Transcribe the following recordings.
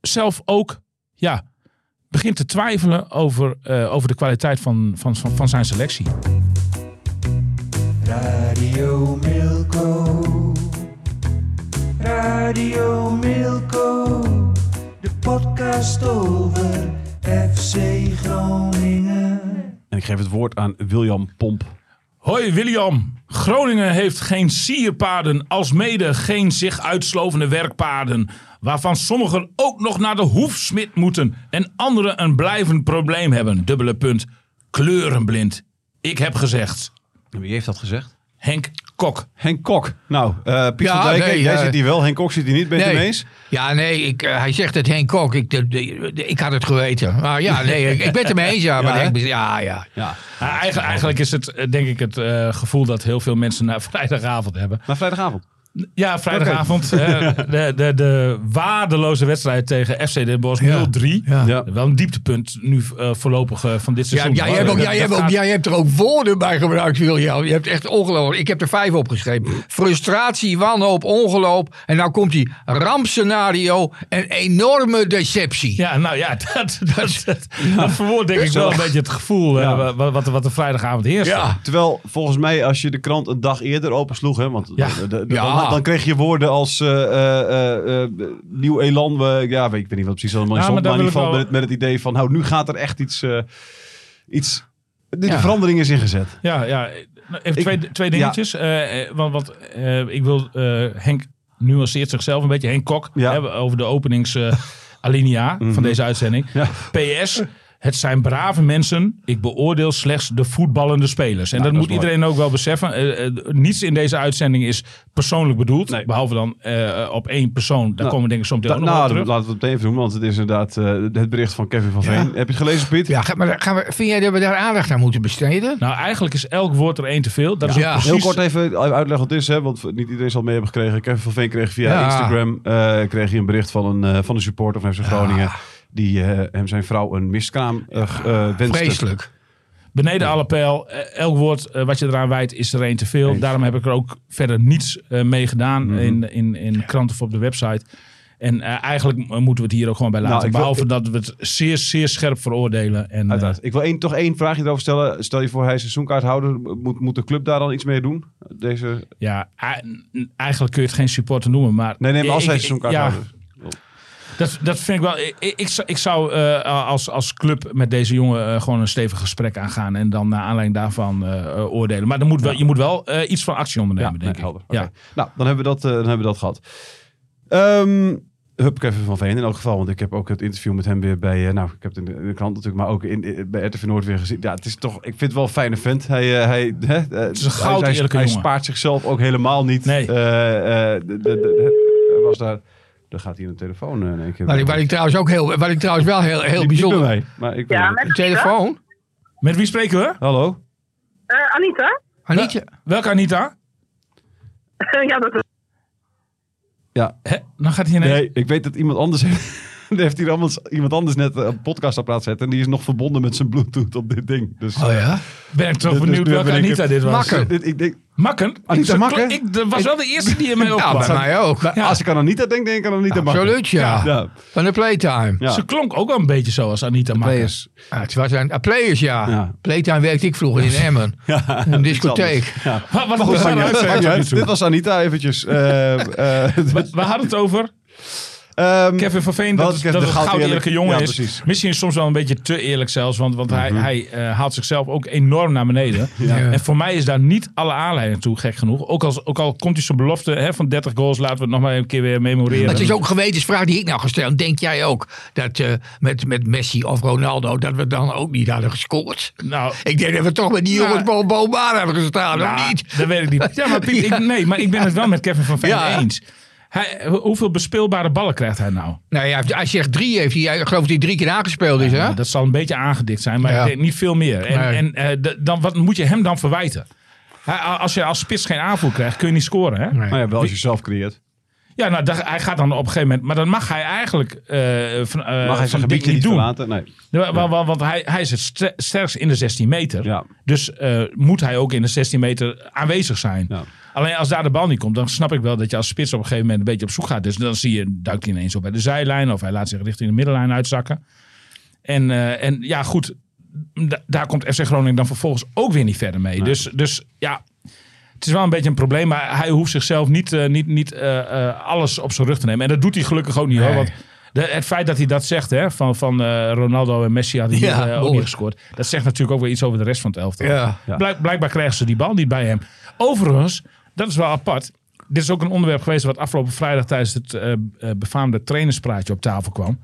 zelf ook ja, begint te twijfelen over, uh, over de kwaliteit van, van, van, van zijn selectie. Radio Milko. Radio Milko. De podcast over FC Groningen. En ik geef het woord aan William Pomp. Hoi William. Groningen heeft geen sierpaden, alsmede geen zich uitslovende werkpaden. Waarvan sommigen ook nog naar de hoefsmid moeten. En anderen een blijvend probleem hebben. Dubbele punt. Kleurenblind. Ik heb gezegd. Wie heeft dat gezegd? Henk Kok. Henk Kok. Nou, uh, Piet Ja, van Dijk, nee, jij eh, zit hier wel. Henk Kok zit hier niet. Ben je het nee. ermee eens? Ja, nee, ik, eh, hij zegt het Henk Kok. Ik, de- de- de- ik had het geweten. Maar ja, nee, ik, ik ben het ermee eens. Ja, maar Ja, ja, ja. Ja. Eigenlijk, eigenlijk is het eh, denk ik het eh, gevoel dat heel veel mensen na vrijdagavond hebben. Maar vrijdagavond. Ja, vrijdagavond. hè, de, de, de waardeloze wedstrijd tegen FC Den Bosch 0-3. Ja. Ja. Wel een dieptepunt nu eh, voorlopig eh, van dit Ja, seizoen. jij, hebt ook, jij, hebt ook, jij hebt er ook woorden bij gebruikt, William. Je hebt echt ongelooflijk. Ik heb er vijf opgeschreven. Frustratie, wanhoop, ongeloof. En nou komt die rampscenario. Een enorme deceptie. Ja, nou ja, dat, dat, dat, dat verwoordt denk ik wel een beetje het gevoel eh, Ja. wat, wat, wat er vrijdagavond heerst. Ja. Terwijl, volgens mij, als je de krant een dag eerder opensloeg, hè, want Ja. de- de- de- Ja. Dan, kreeg je woorden als eh, eh, eh, nieuw elan. We, ja, weet, ik weet niet wat precies allemaal in Ja, maar maar in ieder geval met, het- met het idee van, nou, nu gaat er echt iets, iets de Ja. verandering is ingezet. Ja, ja. Even Ik- twee, twee dingetjes. Want want ik wil Henk nuanceert zichzelf een beetje. Henk Kok hè, over de openings alinea van deze uitzending. Ja. PS. Het zijn brave mensen. Ik beoordeel slechts de voetballende spelers. En Nou, dat, dat moet is mooi. iedereen ook wel beseffen. Eh, eh, niets in deze uitzending is persoonlijk bedoeld. Nee. Behalve dan eh, op één persoon. Daar Nou, komen we denk ik Da- ook nog op nou, terug. laten we het meteen even doen, want het is inderdaad eh, het bericht van Kevin van Veen. Heb je het gelezen, Piet? Ja, maar gaan we, vind jij dat we daar aandacht aan moeten besteden? Nou, eigenlijk is elk woord er één te veel. Dat is Ja. precies... Heel kort even uitleggen wat het is, hè, want niet iedereen zal het mee hebben gekregen. Kevin van Veen kreeg via Ja. Instagram eh, kreeg hij een bericht van een, eh, van een supporter van FC Groningen. Die eh, hem zijn vrouw een miskraam eh, eh, wenste. Vreselijk. Beneden alle pijl. Elk woord wat je eraan wijt is er één te veel. Daarom heb ik er ook verder niets mee gedaan Mhm. in, in, in kranten of op de website. En eigenlijk moeten we het hier ook gewoon bij laten. Nou, wil- Behalve dat we het zeer, zeer scherp veroordelen. En. Ik wil één, toch één vraagje erover stellen. Stel je voor, hij is seizoenkaarthouder. Moet, moet de club daar dan iets mee doen? Deze... ja, eigenlijk kun je het geen supporter noemen. Maar Nee, nee, maar als ik- hij seizoenkaarthouder is. Dat, dat vind ik wel. Ik, ik, zou- ik zou eh, als, als club met deze jongen eh, gewoon een stevig gesprek aangaan. En dan naar aanleiding daarvan eh, oordelen. Maar dan moet wel, je moet wel iets van actie ondernemen, denk nee, ik. helder. Ja. Nou, dan hebben we dat, dan hebben we dat gehad. Ehm Hup Kevin van Veen in elk geval. Want ik heb ook het interview met hem weer bij... nou, ik heb het in de, krant natuurlijk, maar ook in, in- bij RTV Noord weer gezien. Ja, het is toch... Ik vind het wel een fijne vent. Hij, hij, hè, het is een goud hij, hij jongen. spaart zichzelf ook helemaal niet. Nee. De, de, hij was daar... Dan gaat hier een telefoon eh, in één keer. Waar ik, waar ik trouwens ook heel, waar ik trouwens wel heel, heel bijzonder... mij, maar ik Ja, met Telefoon? Met wie spreken we? Hallo? Eh, Anita? Anita? Welke Anita? ja, dat is... Ja. Hè? Dan gaat hij ineens... Nee, ik weet dat iemand anders heeft... Heeft hier allemaal, iemand anders net een podcastapparaat zetten. En die is nog verbonden met zijn bluetooth op dit ding. Dus, Oh ja? Ben ik toch Dus- benieuwd dus welke Anita dit was. Makker. Dit- ik denk, Makken? Anita Makker? Ik, dat was wel de eerste die in mij Ja, opkwam. bij mij ook. Ja. Als ik aan Anita denk, denk ik aan Anita Makker. Absoluut, ja. Ja. Van de Playtime. Ja. Ze klonk ook wel een beetje zo als Anita Makker. Players. Ah, het was een, ah, Players, ja. Ja. Playtime werkte ik vroeger in Emmen. Ja, Een discotheek. Ja. Wat, wat, goed, uit, Dit was Anita eventjes. Eh, eh, we, we hadden het over ehm, Kevin van Veen, dat, is dat een goud eerlijke jongen Ja, is. precies. Misschien soms wel een beetje te eerlijk zelfs, want, want hij, hij eh, haalt zichzelf ook enorm naar beneden. Ja. En voor mij is daar niet alle aanleiding toe, gek genoeg. Ook, als, ook al komt hij zo'n belofte hè, van 30 goals, laten we het nog maar een keer weer memoreren. Maar het is ook een gewetensvraag die ik nou gesteld. Denk jij ook dat eh, met, met Messi of Ronaldo dat we dan ook niet hadden gescoord? Nou, Ik denk dat we toch met die Nou, jongens boven bovenaan hebben gestaan, of nou, niet? dat weet ik niet. Ja, maar Piet, ik, nee, maar ik ben het wel met Kevin van Veen Ja. eens. Hij, hoeveel bespeelbare ballen krijgt hij nou? Nou ja, als je echt drie heeft, hij, ik geloof dat hij drie keer aangespeeld is, hè? Dat zal een beetje aangedikt zijn, maar Ja. ik denk niet veel meer. En, Nee. en eh, dan, wat moet je hem dan verwijten? Hij- als je als spits geen aanvoer krijgt, kun je niet scoren. Hè? Nee. Maar ja, wel als je zelf creëert. Ja, nou, dat- hij gaat dan op een gegeven moment... Maar dan mag hij eigenlijk eh, van, eh, Mag hij van zijn Dick gebiedje niet doen. verlaten? Nee. Want hij, hij is het ster- sterkst in de 16 meter. Ja. Dus eh, moet hij ook in de 16 meter aanwezig zijn. Ja. Alleen als daar de bal niet komt, dan snap ik wel dat je als spits op een gegeven moment een beetje op zoek gaat. Dus dan zie je, duikt hij ineens op bij de zijlijn of hij laat zich richting de middenlijn uitzakken. En, en ja, goed, da- daar komt FC Groningen dan vervolgens ook weer niet verder mee. Dus, dus ja, het is wel een beetje een probleem, maar hij hoeft zichzelf niet, eh, niet, niet eh, eh, alles op zijn rug te nemen. En dat doet hij gelukkig ook niet hoor. Want de, het feit dat hij dat zegt, hè, van, van Ronaldo en Messi hadden hier Ja, ook niet gescoord. Dat zegt natuurlijk ook weer iets over de rest van het elftal. Ja. Ja. Blijk- blijkbaar krijgen ze die bal niet bij hem. Overigens, dat is wel apart. Dit is ook een onderwerp geweest wat afgelopen vrijdag tijdens het befaamde trainerspraatje op tafel kwam.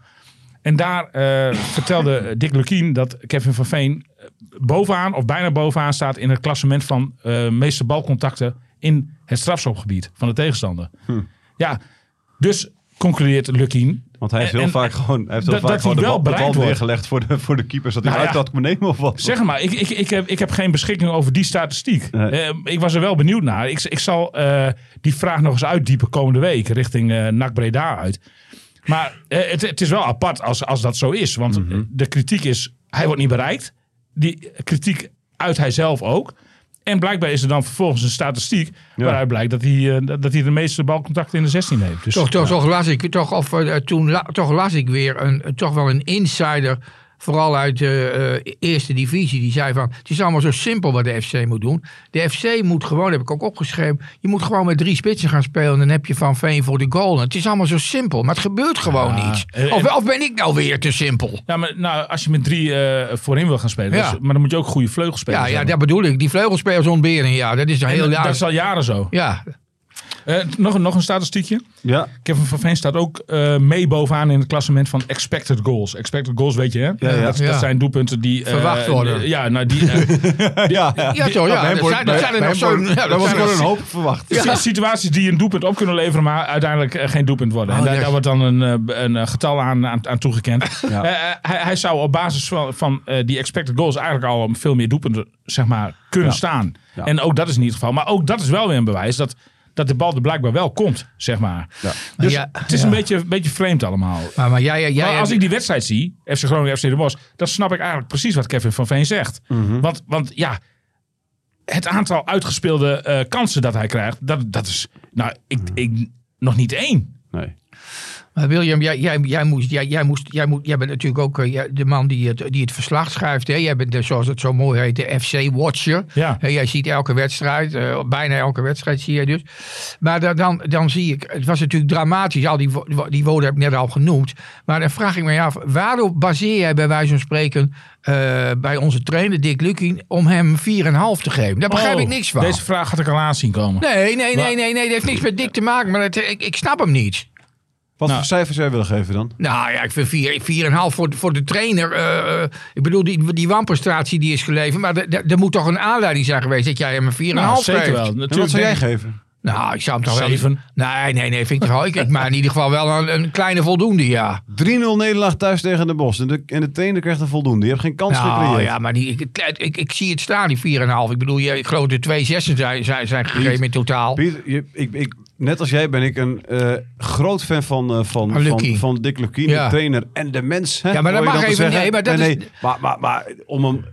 En daar vertelde Dick Lukien dat Kevin van Veen bovenaan of bijna bovenaan staat in het klassement van eh meeste balcontacten in het strafschopgebied van de tegenstander. Hm. Ja, dus concludeert Lukien. Want hij heeft heel en- vaak gewoon, hij heeft heel vaak dat gewoon de wel bal, de bal neergelegd voor de, voor de keepers. Dat hij Nou uit ja. had kunnen nemen of wat. Zeg maar, ik, ik, ik, heb, ik heb geen beschikking over die statistiek. Nee. Eh, ik was er wel benieuwd naar. Ik, ik zal eh, die vraag nog eens uitdiepen komende week richting eh NAC Breda uit. Maar het, het is wel apart als, als dat zo is. Want Mhm. de kritiek is, hij wordt niet bereikt. Die kritiek uit hij zelf ook. En blijkbaar is er dan vervolgens een statistiek waaruit blijkt dat hij, eh, dat- hij de meeste balcontacten in de 16 heeft. Dus, Toch, toch, toch las ik, toch, of, eh, toen, la- toch las ik weer een, toch wel een insider, vooral uit de eh, eerste divisie, die zei van, het is allemaal zo simpel wat de FC moet doen. De FC moet gewoon, heb ik ook opgeschreven, je moet gewoon met drie spitsen gaan spelen en dan heb je Van Veen voor de goal. En het is allemaal zo simpel, maar het gebeurt gewoon Ja, niet. en- Of, of ben ik nou weer te simpel? Ja, maar nou, als je met drie eh, voorin wil gaan spelen, Ja. dus- maar dan moet je ook goede vleugelspelers Ja, ja, hebben. dat bedoel ik. Die vleugelspelers ontberen, ja, dat is heel dat is al jaren zo. Ja, Eh, nog, nog een statistiekje. Ja, Kevin van Veen staat ook eh, mee bovenaan in het klassement van expected goals. Expected goals weet je hè? ja. Dat, Ja. dat zijn doelpunten die... eh, Verwacht worden. ja, nou die... ja, ja toch, ja. Zijn, er nog zo'n... Ja, Dat dat was zijn gewoon er- een hoop verwacht. si- Situaties die een doelpunt op kunnen leveren, maar uiteindelijk geen doelpunt worden. Oh, en daar, yes. daar wordt dan een, een getal aan, aan, aan toegekend. Ja. Hij, hij zou op basis van, van die expected goals eigenlijk al veel meer doelpunten zeg maar, kunnen Ja. staan. Ja. En ook dat is niet het geval. Maar ook dat is wel weer een bewijs dat, dat de bal er blijkbaar wel komt, zeg maar. Ja. Dus Ja, het is ja. een, beetje, een beetje vreemd allemaal. Maar, maar jij, jij, maar als ik die wedstrijd zie, FC Groningen, FC De Bosch, dan snap ik eigenlijk precies wat Kevin van Veen zegt. Mhm. want, want ja, het aantal uitgespeelde eh, kansen dat hij krijgt, dat, dat is, nou, ik, ik, nog niet één. Nee. Maar William, jij, jij, jij, moest, jij, jij, moest, jij, moet, jij bent natuurlijk ook eh, de man die het, die het verslag schrijft. Hè? Jij bent, de, zoals het zo mooi heet, de FC-watcher. Ja. jij ziet elke wedstrijd, eh, bijna elke wedstrijd zie je dus. Maar da- dan, dan zie ik, het was natuurlijk dramatisch, al die, die woorden heb ik net al genoemd. Maar dan vraag ik me af, waarop baseer jij bij wijze van spreken eh, bij onze trainer Dick Lukien om hem 4,5 te geven? Daar begrijp Oh, ik niks van. Deze vraag had ik al aanzien komen. Nee, nee, nee, nee, nee, dat heeft niks met Dick te maken, maar het, ik, ik snap hem niet. Wat Nou. voor cijfers jij willen geven dan? Nou ja, ik vind 4 4,5 voor, voor de trainer. eh, eh, ik bedoel, die, die wanprestatie die is geleverd. Maar er- moet toch een aanleiding zijn geweest dat jij hem een 4,5 Nou, zeker geeft. wel. En Natuurlijk wat zou jij geven? Nou, ik zou hem toch wel... Zeven. Nee, nee, nee. Vind ik, toch wel, ik, maak in ieder geval wel een, een kleine voldoende, ja. 3-0 nederlaag thuis tegen de Bos. En de, en de trainer krijgt een voldoende. Je hebt geen kans Nou gecreëerd. ja, maar die, ik, ik, ik zie het staan, die 4,5. Ik bedoel, je, ik geloof de twee zessen zijn, zijn, zijn gegeven in totaal. Pieter, je, ik, ik, net als jij ben ik een eh, groot fan van, eh, van, Van van, Dick Lukien, Ja. de trainer en de mens. Hè, Ja, maar dat mag even- zeggen. nee, maar dat nee, is- nee. Maar, maar, maar om, hem,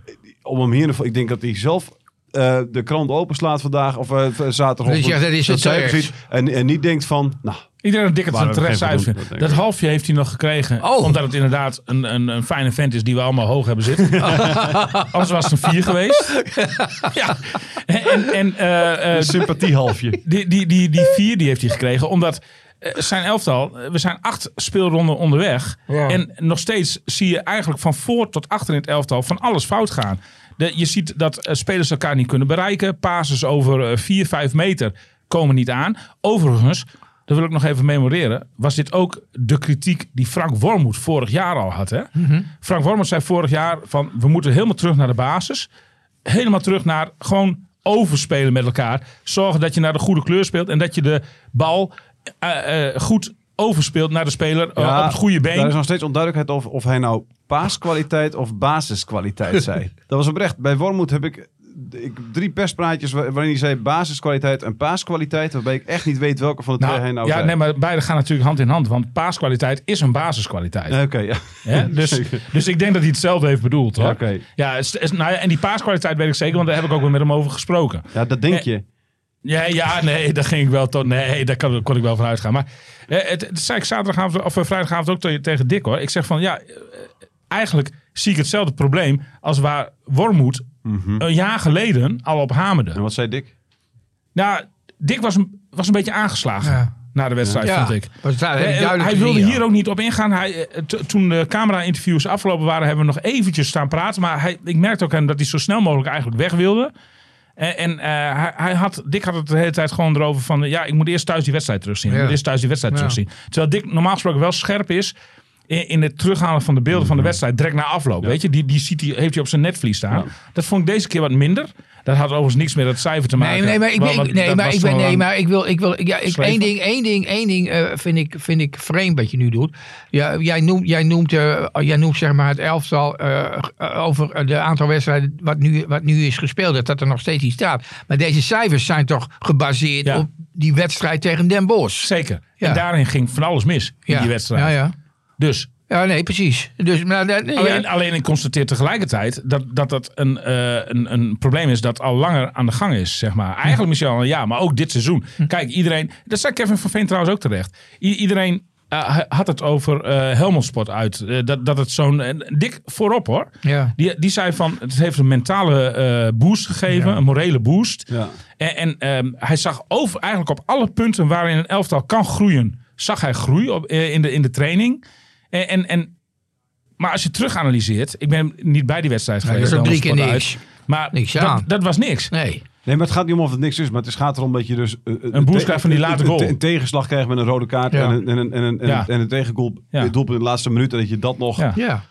om hem hier... Ik denk dat hij zelf eh, de krant openslaat vandaag of eh, zaterdag. Dus ja, dat is het en, en niet denkt van... Nou, Ik denk dat Dick het er terecht geen uit voldoende- vindt. dat halfje heeft hij nog gekregen. Oh. Omdat het inderdaad een, een, een fijne vent is die we allemaal hoog hebben zitten. Anders was het een vier geweest. ja. En, en eh, eh, een sympathiehalfje. die, die, die, die vier die heeft hij gekregen omdat eh, zijn elftal, we zijn acht speelronden onderweg. Ja. En nog steeds zie je eigenlijk van voor tot achter in het elftal van alles fout gaan. De, je ziet dat spelers elkaar niet kunnen bereiken. Passes over eh, 4, 5 meter komen niet aan. Overigens, dat wil ik nog even memoreren, was dit ook de kritiek die Frank Wormoed vorig jaar al had. Hè? Frank Wormoed zei vorig jaar van we moeten helemaal terug naar de basis. Helemaal terug naar gewoon overspelen met elkaar. Zorgen dat je naar de goede kleur speelt en dat je de bal eh, eh, goed overspeelt naar de speler eh, Ja, op het goede been. is nog steeds onduidelijkheid of, of hij nou paaskwaliteit of basiskwaliteit zei. Dat was oprecht. Bij Wormoed heb ik, ik drie perspraatjes wa- waarin hij zei basiskwaliteit en paaskwaliteit. Waarbij ik echt niet weet welke van de twee Nou, hij nou ja, zei. nee, maar beide gaan natuurlijk hand in hand. Want paaskwaliteit is een basiskwaliteit. Oké, ja. Dus, dus ik denk dat hij hetzelfde heeft bedoeld. Hoor. Ja, oké. Ja, nou ja, en die paaskwaliteit weet ik zeker, want daar heb ik ook wel met hem over gesproken. ja, dat denk je. Ja, ja, nee, daar ging ik wel tot. Nee, daar kon, kon ik wel van uitgaan. Maar eh, het, het zei ik zaterdagavond of eh, vrijdagavond ook te- tegen Dick hoor. Ik zeg van ja, eh, eigenlijk zie ik hetzelfde probleem als waar Wormoed een jaar geleden al op hamerde. En wat zei Dick? Nou, Dick was een, was een beetje aangeslagen Ja. na de wedstrijd, Ja, vond ik. ik Eh, hij wilde ja. hier ook niet op ingaan. Hij, eh, t- toen de camera-interviews afgelopen waren, hebben we nog eventjes staan praten. Maar hij, ik merkte ook aan hem dat hij zo snel mogelijk eigenlijk weg wilde. En, en eh, hij, hij had, Dick had het de hele tijd gewoon erover van... ja, ik moet eerst thuis die wedstrijd terugzien. Ik Ja. moet eerst thuis die wedstrijd Ja. terugzien. Terwijl Dick normaal gesproken wel scherp is... in, in het terughalen van de beelden Mhm. van de wedstrijd direct na afloop. Weet je, die, die, ziet hij, heeft hij op zijn netvlies staan. Ja. Dat vond ik deze keer wat minder. Dat had overigens niks met het cijfer te maken. Nee, nee, maar ik, ben, nee, dat maar ik ben, nee, maar ik wil, ik wil, ja, ik, één ding, één ding, één ding eh, vind ik, vind ik vreemd wat je nu doet. Ja, jij noemt, jij noemt, eh, jij noemt zeg maar het elftal eh, over de aantal wedstrijden wat nu, wat nu is gespeeld, dat dat er nog steeds niet staat. Maar deze cijfers zijn toch gebaseerd Ja. op die wedstrijd tegen Den Bosch. Zeker. Ja. En daarin ging van alles mis in die wedstrijd. Ja, ja. Dus Ja, nee, precies. Dus, maar, nee, nee, Alleen, ja. alleen ik constateer tegelijkertijd dat dat, dat een, eh, een, een probleem is dat al langer aan de gang is, zeg maar. Eigenlijk misschien al een jaar, maar ook dit seizoen. Kijk, iedereen, dat zei Kevin van Veen trouwens ook terecht. I- iedereen eh, had het over eh Helmond Sport uit. Dat, dat het zo'n, dik voorop hoor. Ja. Die, die zei van, het heeft een mentale eh, boost gegeven, een morele boost. Ja. En, en ehm, hij zag over, eigenlijk op alle punten waarin een elftal kan groeien, zag hij groei op, in, de, in de training. En, en, en, maar als je terug analyseert, ik ben niet bij die wedstrijd Nee, geweest. dat is ook drie keer niks. uit. Maar Niks dat, was niks. Nee. Nee, maar het gaat niet om of het niks is. Maar het gaat erom dat je dus... eh, Een boost krijgt van die late een- goal. Een, een tegenslag krijgt met een rode kaart Ja. en een, en een, en een, en Ja. een, en een tegengoal Ja. doelpunt in de laatste minuut. En dat je dat nog... Ja.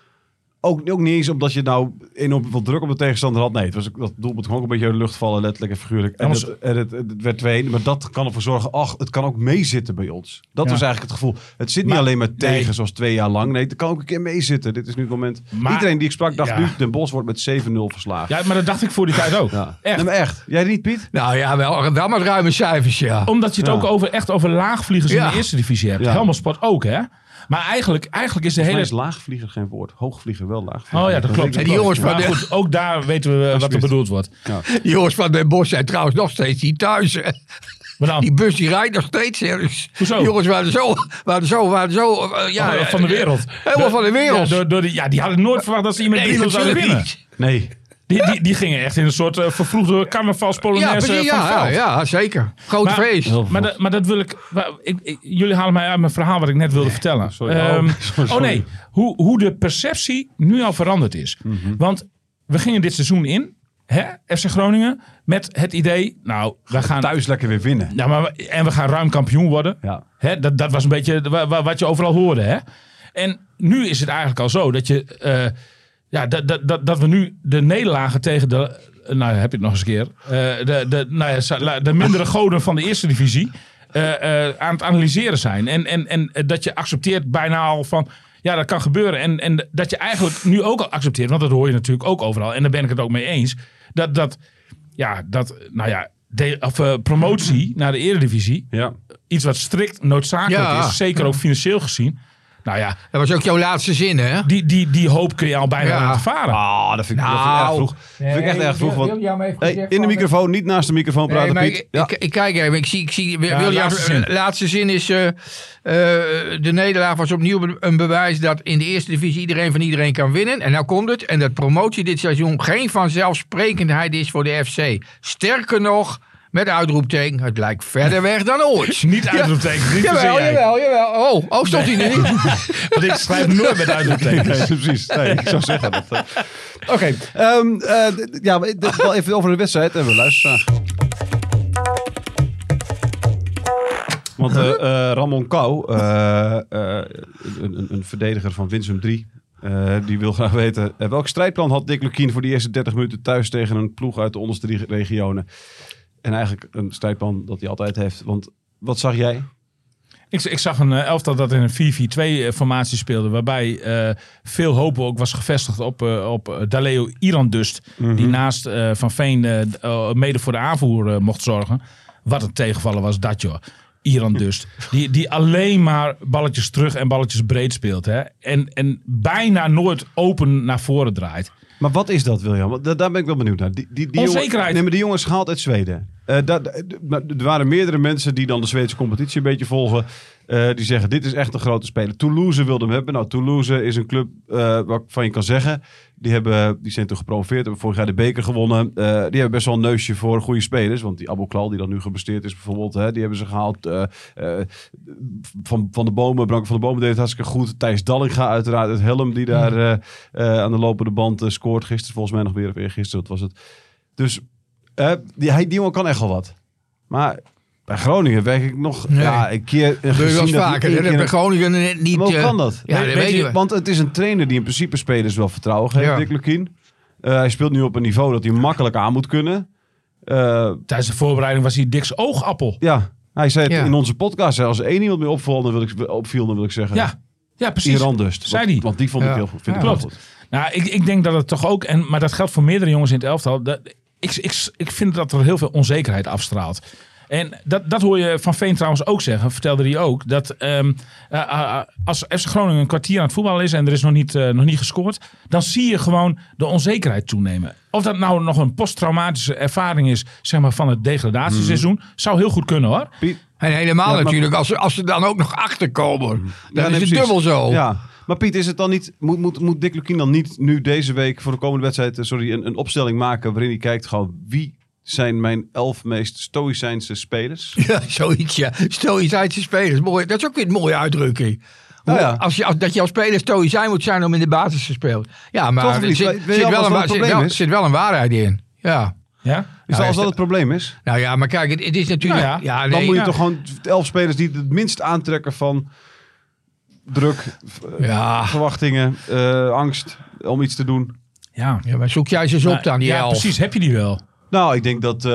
Ook, ook niet eens omdat je nou enorm veel druk op de tegenstander had. Nee, het was, dat doelpunt gewoon ook een beetje uit de lucht vallen, letterlijk en figuurlijk. En, het, en het, het werd 2 maar dat kan ervoor zorgen, ach, het kan ook meezitten bij ons. Dat Ja. was eigenlijk het gevoel. Het zit niet alleen maar tegen, nee. zoals twee jaar lang. Nee, het kan ook een keer meezitten. Dit is nu het moment. Maar- Iedereen die ik sprak dacht Ja. nu, Den Bos wordt met 7-0 verslagen. Ja, maar dat dacht ik voor die tijd ook. Ja. Echt. Nee, maar echt. Jij niet, Piet? Nou ja, wel, wel met ruime cijfers, ja. Omdat je het Ja. ook over, echt over laagvliegers in de eerste divisie hebt. Ja. Helmond Sport ook, hè? Maar eigenlijk, eigenlijk is de hele... mij is laagvlieger geen woord. Hoogvlieger wel laagvlieger. Oh ja, dat klopt. En die jongens van goed, ook daar weten we wat er bedoeld wordt. Die jongens van Den Bosch zijn trouwens nog steeds niet thuis. Hè. Maar dan, Die bus die rijdt nog steeds. Dus Hoezo? Die jongens waren zo, waren zo, waren zo eh, ja, Oh, van de wereld. Helemaal van de wereld. Ja, door, door die, ja, die hadden nooit verwacht dat ze iemand Nee, 3-0 zouden natuurlijk winnen. niet. Nee. Die, die, die gingen echt in een soort uh, vervloegde Ja, carnavalspolonaise ja, veld. ja, ja, zeker. Groot Maar- feest. Maar, dat- maar dat wil ik, waar- ik, ik- Jullie halen mij uit mijn verhaal wat ik net wilde vertellen. sorry. Ehm, Oh, oh, nee, hoe, hoe de perceptie nu al veranderd is. Mhm. Want we gingen dit seizoen in, hè, FC Groningen, met het idee, nou, we gaan Thuis lekker weer winnen. Ja, maar, we- en we gaan ruim kampioen worden. Ja. Hè, dat, dat was een beetje wa- wa- wat je overal hoorde. Hè? En nu is het eigenlijk al zo dat, je, eh, ja, dat, dat, dat, dat we nu de nederlagen tegen de. Nou, heb je het nog eens een keer. eh, de, de, nou ja, de mindere goden van de eerste divisie. eh, eh, aan het analyseren zijn. En, en, en dat je accepteert bijna al van. Ja, dat kan gebeuren. En, en dat je eigenlijk nu ook al accepteert. Want dat hoor je natuurlijk ook overal. En daar ben ik het ook mee eens. Dat, dat ja, dat, nou ja, de, of, promotie naar de eredivisie Ja. iets wat strikt noodzakelijk Ja. is. Zeker ook financieel gezien. Nou ja, Dat was ook jouw laatste zin, hè? die, die, die hoop kun je al bijna Ja. varen. Ah, dat vind ik, dat vind ik Nou. erg vroeg. Dat vind ik echt erg vroeg. Want, hey, in de microfoon, niet naast de microfoon Nee, praten, Piet. ik, Ja. ik, ik kijk even. Ik zie, ik zie William, laatste zin. laatste zin is... eh, eh, de nederlaag was opnieuw een bewijs dat in de eerste divisie iedereen van iedereen kan winnen. En nou komt het. En dat promotie dit seizoen geen vanzelfsprekendheid is voor de FC. Sterker nog, met uitroepteken, het lijkt verder weg dan ooit. Niet uitroeptekens, niet Jawel, jawel, jawel. Oh, oh stond hij er niet? Want ik schrijf nooit met uitroeptekens. Nee, precies. Nee, ik zou zeggen dat. eh. Oké, ehm, eh, d- ja, wel even over de wedstrijd en we luisteren. Want eh, eh, Ramon Kou, eh, eh, een, een, een verdediger van Winsum 3, eh, die wil graag weten welk strijdplan had Dick Lukien voor die eerste 30 minuten thuis tegen een ploeg uit de onderste drie regionen. En eigenlijk een strijdplan dat hij altijd heeft. Want wat zag jij? Ik, ik zag een eh, elftal dat in een 4-4-2-formatie speelde. Waarbij eh, veel hoop ook was gevestigd op, eh, op eh, Daleo Irandust. Die naast eh, Van Veen eh, eh, mede voor de aanvoer eh, mocht zorgen. Wat een tegenvaller was dat, joh. Irandust. Die, die alleen maar balletjes terug en balletjes breed speelt. Hè? En, en bijna nooit open naar voren draait. Maar wat is dat, William? Daar ben ik wel benieuwd naar. Die, die, die Onzekerheid. Jongen, nee, maar die jongens gehaald uit Zweden. Eh, maar er waren meerdere mensen die dan de Zweedse competitie een beetje volgen. eh, die zeggen, dit is echt een grote speler. Toulouse wilde hem hebben. Nou, Toulouse is een club eh waarvan je kan zeggen... Die, hebben, die zijn toen gepromoveerd, hebben vorig jaar de beker gewonnen. Eh, die hebben best wel een neusje voor goede spelers. Want die Abu Klal, die dan nu gepresteerd is bijvoorbeeld... Hè, die hebben ze gehaald. eh, eh, van, van de Bomen, Branko van de Bomen deed het hartstikke goed. Thijs Dallinga uiteraard, het Helm die daar eh, eh, aan de lopende band eh, scoort. Gisteren volgens mij nog weer, of eergisteren, wat was het. Dus eh, die, hij, die jongen kan echt wel wat. Maar bij Groningen werk ik nog Nee. ja, een keer wel gezien dat vaker. keer bij Groningen niet... maar hoe eh, kan dat? Ja, Weet- dat weet weten je, we. Want het is een trainer die in principe spelers wel vertrouwen geeft, Ja. Dick Lukien. Eh, hij speelt nu op een niveau dat hij makkelijk aan moet kunnen. Eh, Tijdens de voorbereiding was hij Dick's oogappel. ja, hij zei het Ja. in onze podcast. Als er één iemand meer opvalt, dan wil ik, opviel, dan wil ik zeggen... Ja, ja precies. Iran dus. Zei want, die. want die vond ik Ja. heel goed. Vind Ja. ik heel Klopt. goed. Nou, ik, ik denk dat het toch ook, en, maar dat geldt voor meerdere jongens in het elftal. Dat, ik, ik, ik vind dat er heel veel onzekerheid afstraalt. En dat, dat hoor je van Veen trouwens ook zeggen, vertelde hij ook. Dat ehm, eh, eh, als FC Groningen een kwartier aan het voetballen is en er is nog niet, eh, nog niet gescoord, dan zie je gewoon de onzekerheid toenemen. Of dat nou nog een posttraumatische ervaring is, zeg maar, van het degradatieseizoen, zou heel goed kunnen hoor. Piet, En helemaal Ja, maar- natuurlijk, als, ze- als ze dan ook nog achterkomen. Dan Ja, is het precies. dubbel zo. Ja. Maar Piet, is het dan niet, moet, moet, moet Dick Lukien dan niet nu deze week voor de komende wedstrijd eh, sorry, een, een opstelling maken waarin hij kijkt gewoon wie zijn mijn elf meest stoïcijnse spelers? Ja, zoiets, ja. Stoïcijnse spelers. Mooi. Dat is ook weer een mooie uitdrukking. Nou ja. als je, als, dat je als speler stoïcijn moet zijn om in de basis te spelen. Ja, maar er zit, wel wat een, zit, probleem wel, is? zit wel een waarheid in. Ja. Ja? Is dat als dat dat- het probleem is? Nou ja, maar kijk, het, het is natuurlijk... Nou ja, ja, nee, Dan moet je ja. toch gewoon elf spelers die het minst aantrekken van druk, Ja. verwachtingen, eh, angst om iets te doen. Ja. ja, maar zoek jij ze eens op dan, die ja, elf. precies. Heb je die wel? Nou, ik denk dat... eh,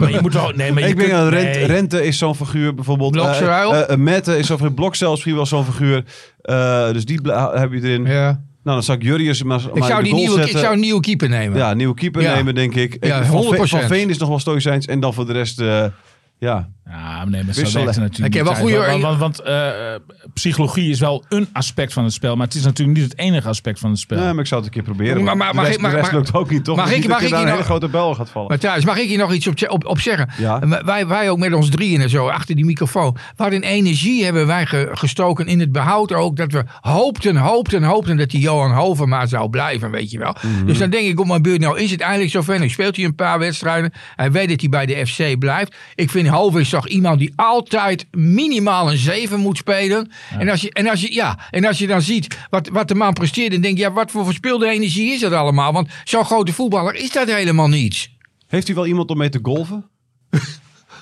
Maar je moet wel... Nee, maar je ik denk dat Rente, nee. Rente is zo'n figuur bijvoorbeeld. Blokseruil? Eh, eh, Mette is zo'n figuur. Blok zelfs misschien wel zo'n figuur. Eh, dus die heb je erin. Ja. Nou, dan zou ik Jurrius maar, Ik, zou die nieuwe, ik zou een nieuwe keeper nemen. Ja, nieuwe keeper Ja. nemen, denk ik. Ja, Ik- van, 100%. Veen, van Veen is nog wel stoïcijns. En dan voor de rest, eh, ja. Ja, nee, maar zo Wisselen. werkt het natuurlijk heb niet. Want, want, want, eh, psychologie is wel een aspect van het spel, maar het is natuurlijk niet het enige aspect van het spel. Nee, maar ik zou het een keer proberen. Maar- Maar, maar- de mag rest, ik- mag- de rest mag- lukt ook niet, toch? mag is ik- niet mag je ik daar hier een nog- hele grote bel gaat vallen. Maar thuis, mag ik hier nog iets op, op, op zeggen? Ja. En Wij, wij ook met ons drieën en zo, achter die microfoon. Wat een energie hebben wij ge- gestoken in het behoud ook. Dat we hoopten, hoopten, hoopten dat die Johan Hoverma zou blijven, weet je wel. Mhm. Dus dan denk ik op mijn beurt, nou is het eindelijk zover. Nu speelt hij een paar wedstrijden. Hij weet dat hij bij de FC blijft. Ik vind Hover is toch iemand die altijd minimaal een 7 moet spelen. En, als je, en, als je, ja, en als je dan ziet wat, wat de man presteert, dan denk je, ja, wat voor verspilde energie is dat allemaal? Want zo'n grote voetballer is dat helemaal niet. Heeft hij wel iemand om mee te golven?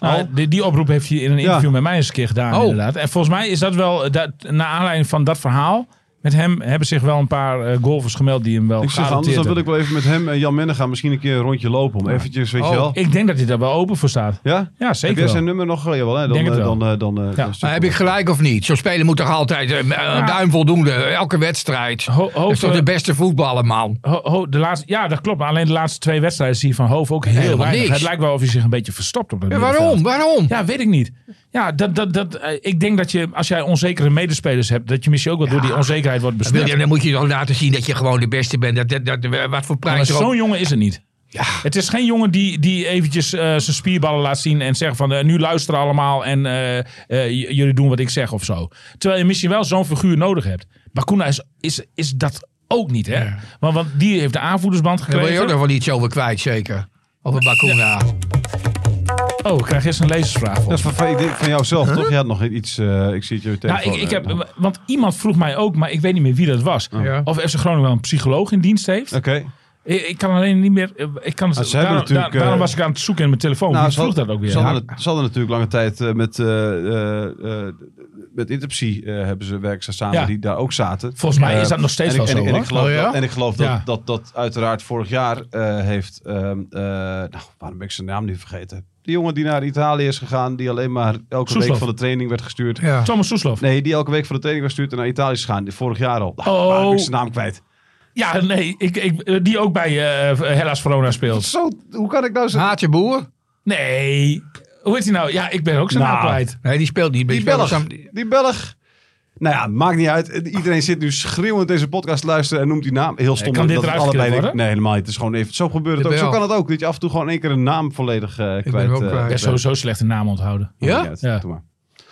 Nou, die, die oproep heeft hij in een interview met mij eens een keer gedaan, Oh. inderdaad. En volgens mij is dat wel, dat, naar aanleiding van dat verhaal, met hem hebben zich wel een paar eh, golfers gemeld die hem wel Ik zeg anders, dan wil ik wel even met hem en Jan Menne gaan misschien een keer een rondje lopen. Om eventjes, weet je Oh, wel. Ik denk dat hij daar wel open voor staat. Ja? Ja, Heb zeker jij wel. zijn nummer nog? Jawel, hè? Dan, Denk het eh, wel. dan, eh, dan, dan Maar heb ik gelijk of niet? Zo'n speler moet toch altijd een duim voldoende, elke wedstrijd. Ho- Dat is toch de beste voetballer, man. Ho- Ho- de laatste, ja, dat klopt. Maar alleen de laatste twee wedstrijden zie je van Hoofd ook heel Helemaal weinig. niks. Het lijkt wel of hij zich een beetje verstopt op het Ja, waarom? Waarom? Ja, weet ik niet. Ja, dat, dat, dat, eh, ik denk dat je, als jij onzekere medespelers hebt, dat je misschien ook wel door die onzekerheid wordt Dan, besmet. dan moet je toch laten zien dat je gewoon de beste bent. Dat, dat, dat, wat voor prijs zo'n jongen is het niet. Ja. Het is geen jongen die, die eventjes eh, zijn spierballen laat zien en zegt van eh, nu luisteren allemaal en eh, eh, jullie doen wat ik zeg of zo. Terwijl je misschien wel zo'n figuur nodig hebt. Bakuna is, is, is dat ook niet, hè? Want, want die heeft de aanvoerdersband Daar wil je gekregen. ook nog wel iets over kwijt, zeker. Over Bakuna. Oh, ik krijg eerst een lezersvraag. Dat is van, van, jou zelf, toch? Je had nog iets, eh, ik zie het je Nou, telefoon. ik, ik eh, heb, want iemand vroeg mij ook, maar ik weet niet meer wie dat was. Ja. Of FC Groningen wel een psycholoog in dienst heeft. Oké. Ik, ik kan alleen niet meer. Ik kan Ah, daarom, daar- daarom eh, was ik aan het zoeken in mijn telefoon. Nou, vroeg hadden- dat ook weer? Ze hadden, ze hadden natuurlijk lange tijd eh, met eh, eh, eh, met Interpsie eh, hebben ze werken ze samen Ja. die daar ook zaten. Volgens mij Eh, is dat nog steeds en wel en, zo, ik- en hoor. ik geloof Oh, ja? dat, en ik geloof Ja. dat, dat dat uiteraard vorig jaar eh, heeft... ehm, eh, nou, waarom ben ik zijn naam niet vergeten? Die jongen die naar Italië is gegaan, die alleen maar elke Soeslof. week van de training werd gestuurd. Ja. Thomas Soeslof. Nee, die elke week van de training werd gestuurd en naar Italië is gegaan. Vorig jaar al. Nou, Oh. waarom ben ik zijn naam kwijt? Ja, nee, ik, ik, eh, die ook bij eh Hellas Verona speelt. Zo, hoe kan ik nou zo... Haatje Boer? Nee, hoe heet hij nou? Ja, ik ben ook zijn Nou. naam kwijt. Nee, die speelt niet. Die Belg. samen- Die Belg. Nou ja, maakt niet uit. Iedereen zit nu schreeuwend deze podcast te luisteren en noemt die naam. Heel stom. kan dit eruit allebei worden? Nee, helemaal niet. Het is gewoon even. Zo gebeurt het ook. Zo kan het ook. Dat je af en toe gewoon één keer een naam volledig eh kwijt. ben hem ook kwijt. Ik heb sowieso slechte naam onthouden. Ja? Ja. Doe maar.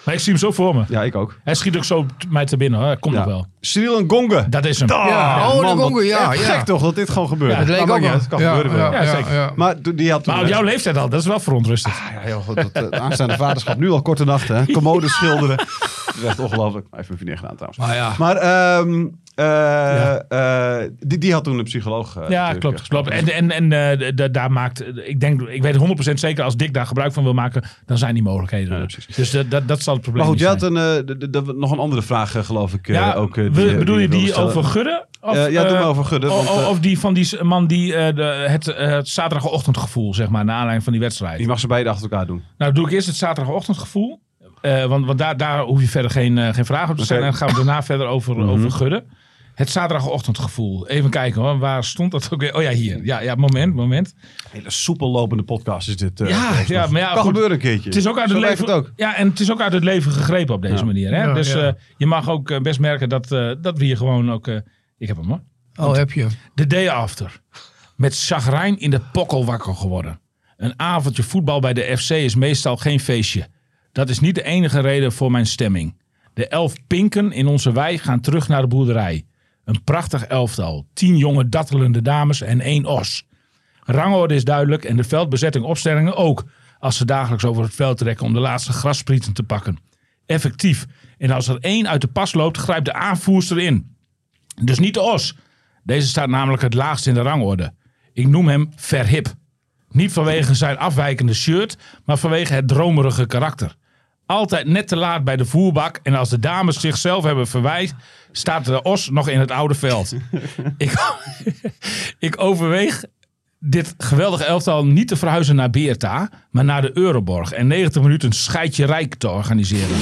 Maar ik zie hem zo voor me. Ja, ik ook. Hij schiet ook zo t- mij te binnen hoor. Komt Ja. nog wel. Cyril Ngonge. Dat is hem. Ja, oh, de Gongo, ja, ja. Gek toch dat dit gewoon gebeurt. Ja, Het leek Maar ook maakt niet wel. uit. Het kan Ja, gebeuren wel. ja, Ja, ja, zeker. ja. Maar die had toen... Maar op jouw leeftijd al, dat is wel verontrustend. Ja, heel goed. Dat, eh, aanstaande vaderschap. Nu al korte nachten. hè. Commode schilderen. Dat is echt ongelooflijk. Hij heeft mijn vriendin gedaan trouwens. Maar ja. Maar ehm, eh, eh, die, die had toen een psycholoog. eh, Ja, klopt. klopt. En, en, en daar maakt, ik denk, ik weet 100% zeker, als Dick daar gebruik van wil maken, dan zijn die mogelijkheden. Ja, er. dus dat, dat, dat zal het probleem Maar goed, zijn. had een, nog een andere vraag, geloof ik. ja, ook, die, bedoel je die over Gudde? Of, ja, doe maar over Gudde. Want, of die van die man die de, het, het zaterdagochtendgevoel, zeg maar, naar aanleiding van die wedstrijd. die mag ze beide achter elkaar doen. Nou, doe ik eerst het zaterdagochtendgevoel. Want want daar, daar hoef je verder geen, geen vragen op te stellen. En dan gaan we daarna verder over, Mhm. over Gudde. Het zaterdagochtendgevoel. Even kijken hoor. Waar stond dat ook weer? Oh ja, hier. Ja, ja moment, moment. Hele soepel lopende podcast is dit. eh, Ja, ja, maar ja, Kan goed. gebeuren een keertje. Het is ook uit het leven. het ook. Ja, en het is ook uit het leven gegrepen op deze Ja. manier. Hè? Ja, dus ja. eh, je mag ook eh, best merken dat, eh, dat we hier gewoon ook. eh, ik heb hem hoor. Oh, heb je. The day after. Met chagrijn in de pokkel wakker geworden. Een avondje voetbal bij de FC is meestal geen feestje. Dat is niet de enige reden voor mijn stemming. De elf pinken in onze wei gaan terug naar de boerderij. Een prachtig elftal. Tien jonge dattelende dames en één os. Rangorde is duidelijk en de veldbezetting opstellingen ook. Als ze dagelijks over het veld trekken om de laatste grassprieten te pakken. Effectief. En als er één uit de pas loopt, grijpt de aanvoerster in. Dus niet de os. Deze staat namelijk het laagst in de rangorde. Ik noem hem Verhip. Niet vanwege zijn afwijkende shirt, maar vanwege het dromerige karakter. Altijd net te laat bij de voerbak en als de dames zichzelf hebben verwijt, staat de os nog in het oude veld. ik, ik overweeg dit geweldige elftal niet te verhuizen naar Beerta, maar naar de Euroborg en 90 minuten scheidje rijk te organiseren.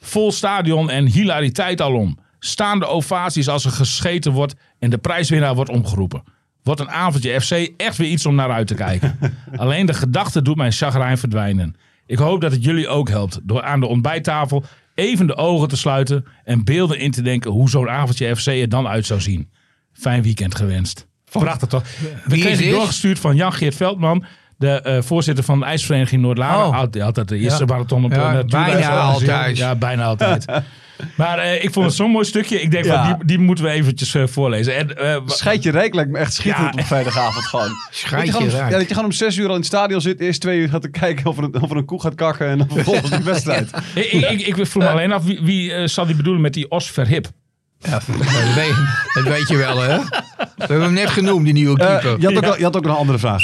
Vol stadion en hilariteit alom. Staande ovaties als er gescheten wordt en de prijswinnaar wordt omgeroepen. Wordt een avondje FC echt weer iets om naar uit te kijken. Alleen de gedachte doet mijn chagrijn verdwijnen. Ik hoop dat het jullie ook helpt door aan de ontbijttafel even de ogen te sluiten en beelden in te denken hoe zo'n avondje FC er dan uit zou zien. Fijn weekend gewenst. Prachtig toch? We Wie is kregen doorgestuurd van Jan-Geert Veldman, de eh, voorzitter van de IJsvereniging Noord-Laren. Oh. Altijd, de eerste Ja. marathon op Ja, de natuurreis bijna altijd. Ja, bijna altijd. maar eh, ik vond het zo'n mooi stukje. Ik denk Ja. van, die, die moeten we eventjes eh, voorlezen. En, eh, Scheidje Rijk lijkt me echt schitterend Ja. op vrijdagavond gewoon. Dat je, Scheidje gewoon om, Rijk. ja, dat je gewoon om zes uur al in het stadion zit. Eerst twee uur gaat te kijken of er een, of er een koe gaat kakken. En dan vervolgens die wedstrijd. ik, ik, ik, ik vroeg me alleen af, wie, wie eh, zal die bedoelen met die Os Verhip? Ja, dat, weet, dat weet je wel, hè? We hebben hem net genoemd, die nieuwe keeper. je, had ook, je had ook nog een andere vraag.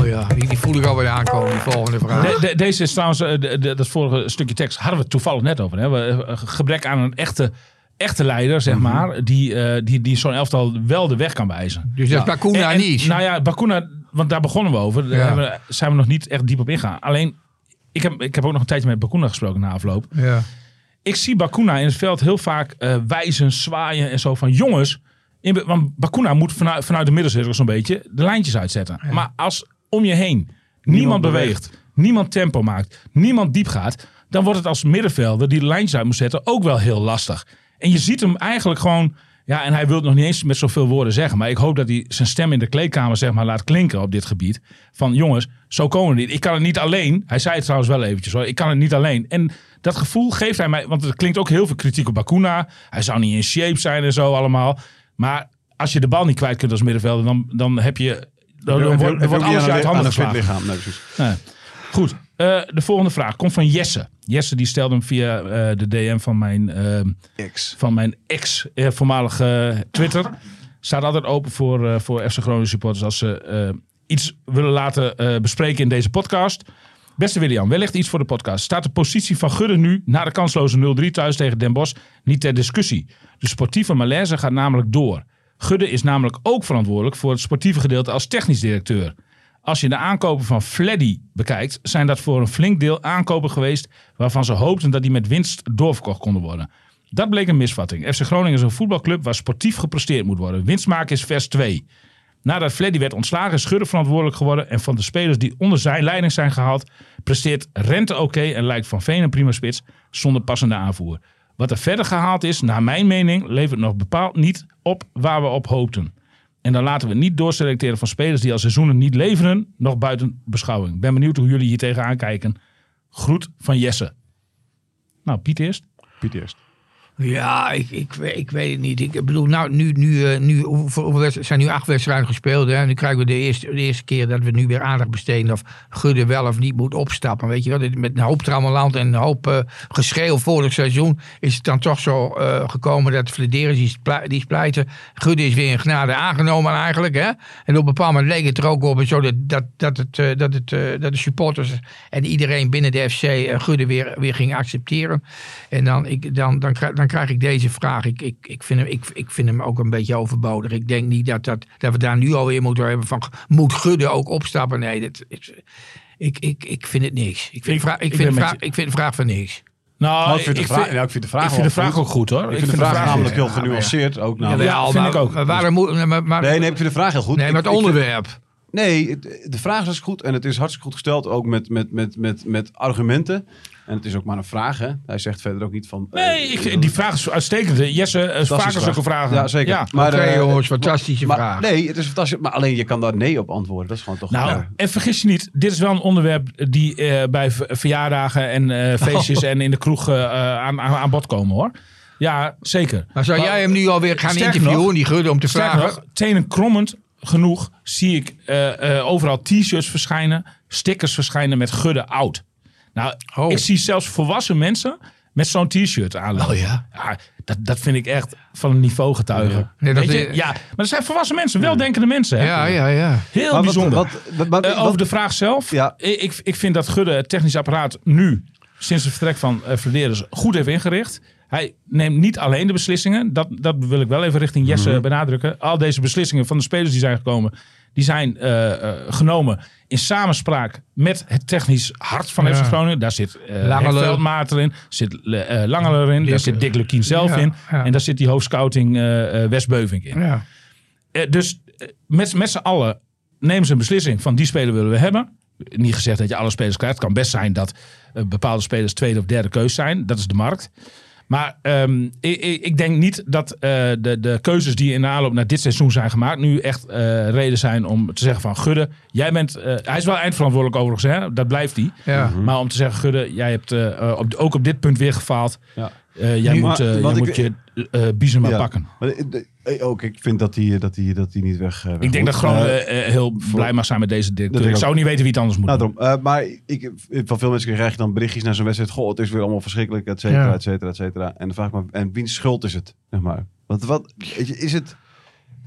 Oh ja, die, die voel ik alweer aankomen, die volgende vraag. De- de- deze is trouwens, eh, de- de- dat vorige stukje tekst hadden we het toevallig net over. Hè? We, eh, gebrek aan een echte, echte leider, zeg maar, die, eh, die, die zo'n elftal wel de weg kan wijzen. Dus dat Bakuna En- en- niet. Nou ja, Bakuna, want daar begonnen we over. Daar Ja. zijn we nog niet echt diep op ingaan. Alleen, ik heb, ik heb ook nog een tijdje met Bakuna gesproken na afloop. ja. Ik zie Bakuna in het veld heel vaak wijzen, zwaaien en zo van jongens. In, want Bakuna moet vanuit, vanuit de middencirkel zo'n beetje de lijntjes uitzetten. Maar als om je heen niemand, beweegt, niemand tempo maakt, niemand diep gaat, dan wordt het als middenvelder die de lijntjes uit moet zetten ook wel heel lastig. En je ziet hem eigenlijk gewoon, ja, en hij wil het nog niet eens met zoveel woorden zeggen, maar ik hoop dat hij zijn stem in de kleedkamer zeg maar laat klinken op dit gebied. Van jongens, zo komen we niet. Ik kan het niet alleen. Hij zei het trouwens wel eventjes hoor. Ik kan het niet alleen. En dat gevoel geeft hij mij, want er klinkt ook heel veel kritiek op Bakuna. Hij zou niet in shape zijn en zo allemaal. Maar als je de bal niet kwijt kunt als middenvelder, dan, dan heb je. Dan, dan wordt, je wordt alles je aan uit handen geslagen. lichaam. Nee, precies. Nee. Goed, eh, de volgende vraag komt van Jesse. Jesse die stelde hem via eh, de DM van mijn, eh, X. van mijn ex, eh, voormalige Twitter. Staat altijd open voor, eh, voor FC Groningen supporters als ze eh, iets willen laten eh, bespreken in deze podcast. Beste William, wellicht iets voor de podcast. Staat de positie van Gudde nu, na de kansloze 0-3 thuis tegen Den Bosch, niet ter discussie? De sportieve malaise gaat namelijk door. Gudde is namelijk ook verantwoordelijk voor het sportieve gedeelte als technisch directeur. Als je de aankopen van Fleddy bekijkt, zijn dat voor een flink deel aankopen geweest waarvan ze hoopten dat die met winst doorverkocht konden worden. Dat bleek een misvatting. FC Groningen is een voetbalclub waar sportief gepresteerd moet worden. Winst maken is vers 2. Nadat Fleddy werd ontslagen is Schudde verantwoordelijk geworden. En van de spelers die onder zijn leiding zijn gehaald, presteert Rente oké en lijkt Van Veen een prima spits zonder passende aanvoer. Wat er verder gehaald is, naar mijn mening, levert nog bepaald niet op waar we op hoopten. En dan laten we niet doorselecteren van spelers die al seizoenen niet leveren, nog buiten beschouwing. Ben benieuwd hoe jullie hier tegenaan kijken. Groet van Jesse. Nou, Piet eerst. Piet eerst. Ja, ik, ik, ik weet het niet. Ik bedoel, nou, nu, nu, eh, nu zijn nu acht wedstrijden gespeeld. Hè? En nu krijgen we de eerste, eerste keer dat we nu weer aandacht besteden of Gudde wel of niet moet opstappen. Weet je wel, met een hoop trammeland en een hoop eh, geschreeuw vorig seizoen is het dan toch zo eh, gekomen dat Flederis die, die splijten. Gudde is weer in genade aangenomen eigenlijk. Hè? En op een bepaald moment leek het er ook op zo dat, dat, dat, het, dat, het, dat de supporters en iedereen binnen de FC Gudde weer, weer ging accepteren. En dan, ik, dan, dan, krijg, dan krijg ik deze vraag. Ik, ik, ik, vind hem, ik, ik vind hem ook een beetje overbodig. Ik denk niet dat, dat, dat we daar nu alweer moeten hebben van... moet Gudde ook opstappen? Nee, dat, ik, ik, ik vind het niks. Ik vind, Ik- vraag, ik, ik vind, vraag, je. ik vind de vraag van niks. Nou, Nou, ik vind de vraag- ja, ik vind de vraag ik vind de wel vraag goed. ook goed hoor. Ik vind de vraag namelijk heel Ja, ja. genuanceerd. Ook namelijk. Jawel, vind maar, ik ook. Maar, waarom moet- maar, maar, Nee, nee, ik vind de vraag heel goed. nee, maar het ik vind- onderwerp. Nee, de vraag is goed en het is hartstikke goed gesteld, ook met, met, met, met, met argumenten. En het is ook maar een vraag, hè? Hij zegt verder ook niet van... eh, Nee, ik, die vraag is uitstekend. Jesse, is vaker Fantastische zulke vragen. Ja, zeker. Ja. Maar, Oké eh, jongens, fantastische maar, vraag. Nee, het is fantastisch. Maar alleen je kan daar nee op antwoorden. Dat is gewoon toch... Nou, ja. en vergis je niet, dit is wel een onderwerp die eh, bij verjaardagen en eh, feestjes Oh. en in de kroeg eh, aan, aan, aan bod komen hoor. Ja, zeker. Maar zou jij hem nu alweer gaan interviewen, nog- die Gudde, om te vragen? nog, tenen krommend genoeg zie ik eh, eh, overal t-shirts verschijnen, stickers verschijnen met Gudde oud. Nou, Oh. ik zie zelfs volwassen mensen met zo'n t-shirt aanlopen. Oh ja? dat, dat vind ik echt van een niveau getuigen. Nee, dat Weet je? is- ja, maar dat zijn volwassen mensen, weldenkende mensen. Hè? Ja, ja, ja. Heel Maar bijzonder. wat- wat- wat- Eh, over de vraag zelf. Ja. Ik, ik, vind dat Gudde het technisch apparaat nu, sinds het vertrek van uh, Flederis, goed heeft ingericht. Hij neemt niet alleen de beslissingen. Dat, dat wil ik wel even richting Jesse Mhm. benadrukken. Al deze beslissingen van de spelers die zijn gekomen, die zijn eh, eh, genomen in samenspraak met het technisch hart van Ja. FC Groningen. Daar zit uh, Langele. Veldmater in, zit uh, Langeler in, daar zit Dick Lukien zelf Ja, in. ja. En daar zit die hoofdscouting uh, uh, Wes Beuvink in. ja. Eh, dus eh, met, met z'n allen nemen ze een beslissing van die speler willen we hebben. Niet gezegd dat je alle spelers krijgt. Het kan best zijn dat eh, bepaalde spelers tweede of derde keus zijn. Dat is de markt. Maar ehm, ik, ik, ik denk niet dat eh, de, de keuzes die in de aanloop naar dit seizoen zijn gemaakt... nu echt eh, reden zijn om te zeggen van... Gudde, jij bent... eh, hij is wel eindverantwoordelijk overigens, hè? dat blijft hij. Ja. Maar om te zeggen, Gudde, jij hebt eh, op, ook op dit punt weer gefaald. Ja. Eh, jij Nu- moet, eh, wat jij ik- moet je eh biezen maar Ja. pakken. Maar, ook, ik vind dat hij dat die, dat die niet weg, eh, weg Ik denk moet. dat Eh, eh, heel blij mag zijn met deze directeur. Ik ik zou niet weten wie het anders moet Nou, daarom. Eh, maar ik, van veel mensen krijg je dan berichtjes naar zo'n wedstrijd. Goh, het is weer allemaal verschrikkelijk, et cetera, Ja. et cetera, et cetera. En dan vraag ik me, en wiens schuld is het? Zeg maar. Want wat, is het...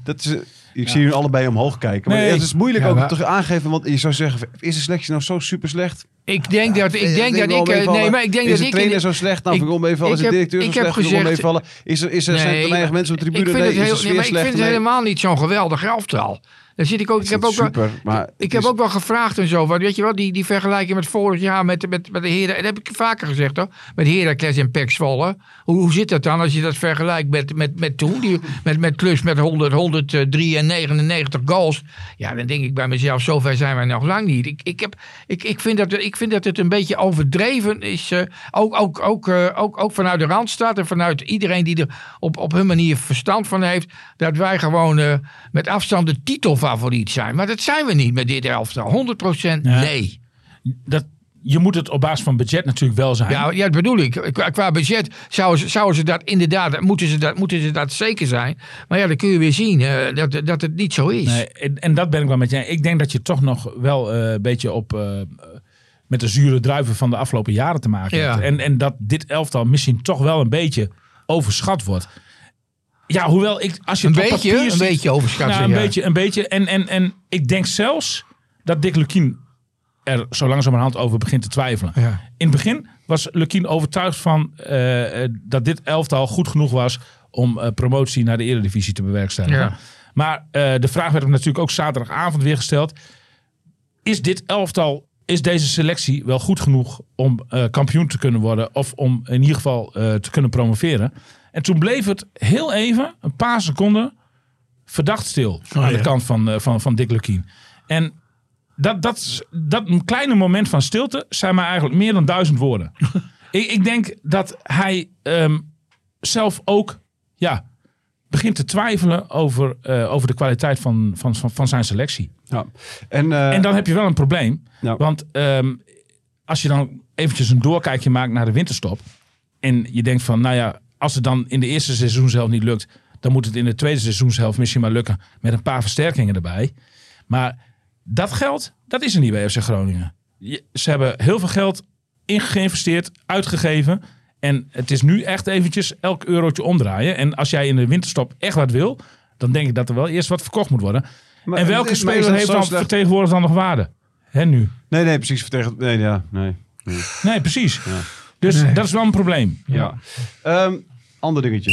Dat is, ik zie jullie allebei omhoog kijken. Maar Nee. het is moeilijk Ja, ook maar- te aangeven. Want je zou zeggen, is de selectie nou zo super slecht? Ik denk dat ik denk dat ik eh, nee, maar ik denk is dat de ik trainer zo slecht? Nou, ik- ik wil meevallen. Is de heb- directeur zo ik heb slecht? Ik wil meevallen. Is er, is er, zijn er te weinig mensen op de ik tribune? vind Nee, ik vind het Nee. helemaal niet zo'n geweldig elftal. Daar zit ik ook. Ik heb ook wel, super, ik heb is- ook wel gevraagd en zo. Want weet je wel, die, die vergelijking met vorig jaar met, met, met de heren. Dat heb ik vaker gezegd hoor. Met Heracles en Pek Zwolle. Hoe, hoe zit dat dan als je dat vergelijkt met, met, met toen? Die, met, met Klus met 100, 103 en 99 goals. Ja, dan denk ik bij mezelf, zover zijn wij nog lang niet. Ik, ik, heb, ik, ik, vind, dat, ik vind dat het een beetje overdreven is. eh, ook, ook, ook, eh, ook, ook vanuit de Randstad en vanuit iedereen die er op, op hun manier verstand van heeft. Dat wij gewoon eh, met afstand de titelfavoriet zijn. Maar dat zijn we niet met dit elftal. 100% nee. Dat, je moet het op basis van budget natuurlijk wel zijn. Ja, ja, dat bedoel ik. Qua, qua budget zouden ze, zouden ze dat inderdaad, moeten ze dat, moeten ze dat zeker zijn. Maar ja, dan kun je weer zien eh, dat, dat het niet zo is. Nee, en, en dat ben ik wel met je. Ik denk dat je toch nog wel eh, een beetje op... eh, met de zure druiven van de afgelopen jaren te maken Ja. hebt. En, en dat dit elftal misschien toch wel een beetje overschat wordt. Ja, hoewel ik... Als je een beetje, een ziet- beetje overschat. Ja, zeg een jij. beetje, een beetje. En, en, en ik denk zelfs dat Dick Lukien er zo langzamerhand over begint te twijfelen. Ja. In het begin was Lukien overtuigd van eh, eh, dat dit elftal goed genoeg was om eh, promotie naar de Eredivisie te bewerkstelligen. Ja. Maar de vraag werd hem natuurlijk ook zaterdagavond weer gesteld. Is dit elftal, is deze selectie wel goed genoeg om kampioen te kunnen worden? Of om in ieder geval te kunnen promoveren? En toen bleef het heel even, een paar seconden, verdacht stil aan de kant van, van, van Dick Lukien. En dat, dat, dat een kleine moment van stilte zijn maar eigenlijk meer dan duizend woorden. ik, ik denk dat hij ehm, zelf ook ja, begint te twijfelen over, eh, over de kwaliteit van, van, van, van zijn selectie. Ja. En, eh, En dan heb je wel een probleem. Want ehm, als je dan eventjes een doorkijkje maakt naar de winterstop. En je denkt van, nou ja, als het dan in de eerste seizoenshelft niet lukt. Dan moet het in de tweede seizoenshelft misschien maar lukken. Met een paar versterkingen erbij. Maar dat geld, dat is er niet bij FC Groningen. Je- Ze hebben heel veel geld ingeïnvesteerd, uitgegeven. En het is nu echt eventjes elk eurotje omdraaien. En als jij in de winterstop echt wat wil. Dan denk ik dat er wel eerst wat verkocht moet worden. maar- en welke speler heeft dan slecht? vertegenwoordigt dan nog waarde? Hè, nu? Nee, nee, precies. Vertegen... Nee, ja, nee. Nee, precies. Dus dat is wel een probleem. Ja. Ehm, ander dingetje.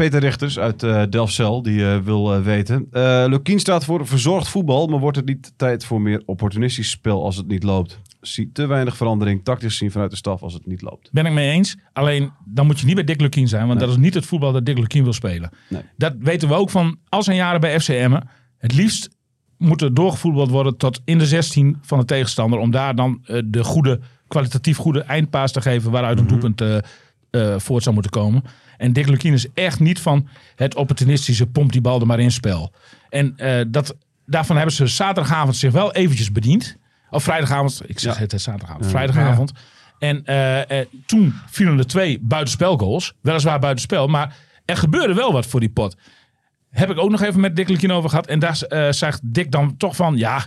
Peter Richters uit eh Delfzijl, die eh, wil eh, weten. Lukien staat voor verzorgd voetbal, maar wordt het niet tijd voor meer opportunistisch spel als het niet loopt? Zie te weinig verandering tactisch zien vanuit de staf als het niet loopt. Ben ik mee eens. Alleen dan moet je niet bij Dick Lukien zijn. Want Nee. dat is niet het voetbal dat Dick Lukien wil spelen. Nee. Dat weten we ook van al zijn jaren bij FCM. Het liefst moet er doorgevoetbald worden tot in de 16 van de tegenstander. Om daar dan de goede, kwalitatief goede eindpaas te geven. Waaruit een doelpunt eh, eh, voort zou moeten komen. En Dick Lukien is echt niet van het opportunistische pomp die bal er maar in spel. En eh, dat, daarvan hebben ze zaterdagavond zich wel eventjes bediend. Of vrijdagavond, ik zeg Ja. het, het zaterdagavond, vrijdagavond. En eh, eh, toen vielen er twee buitenspelgoals. Weliswaar buitenspel, maar er gebeurde wel wat voor die pot. Heb ik ook nog even met Dick Lukien over gehad. En daar eh, zegt Dick dan toch van, ja,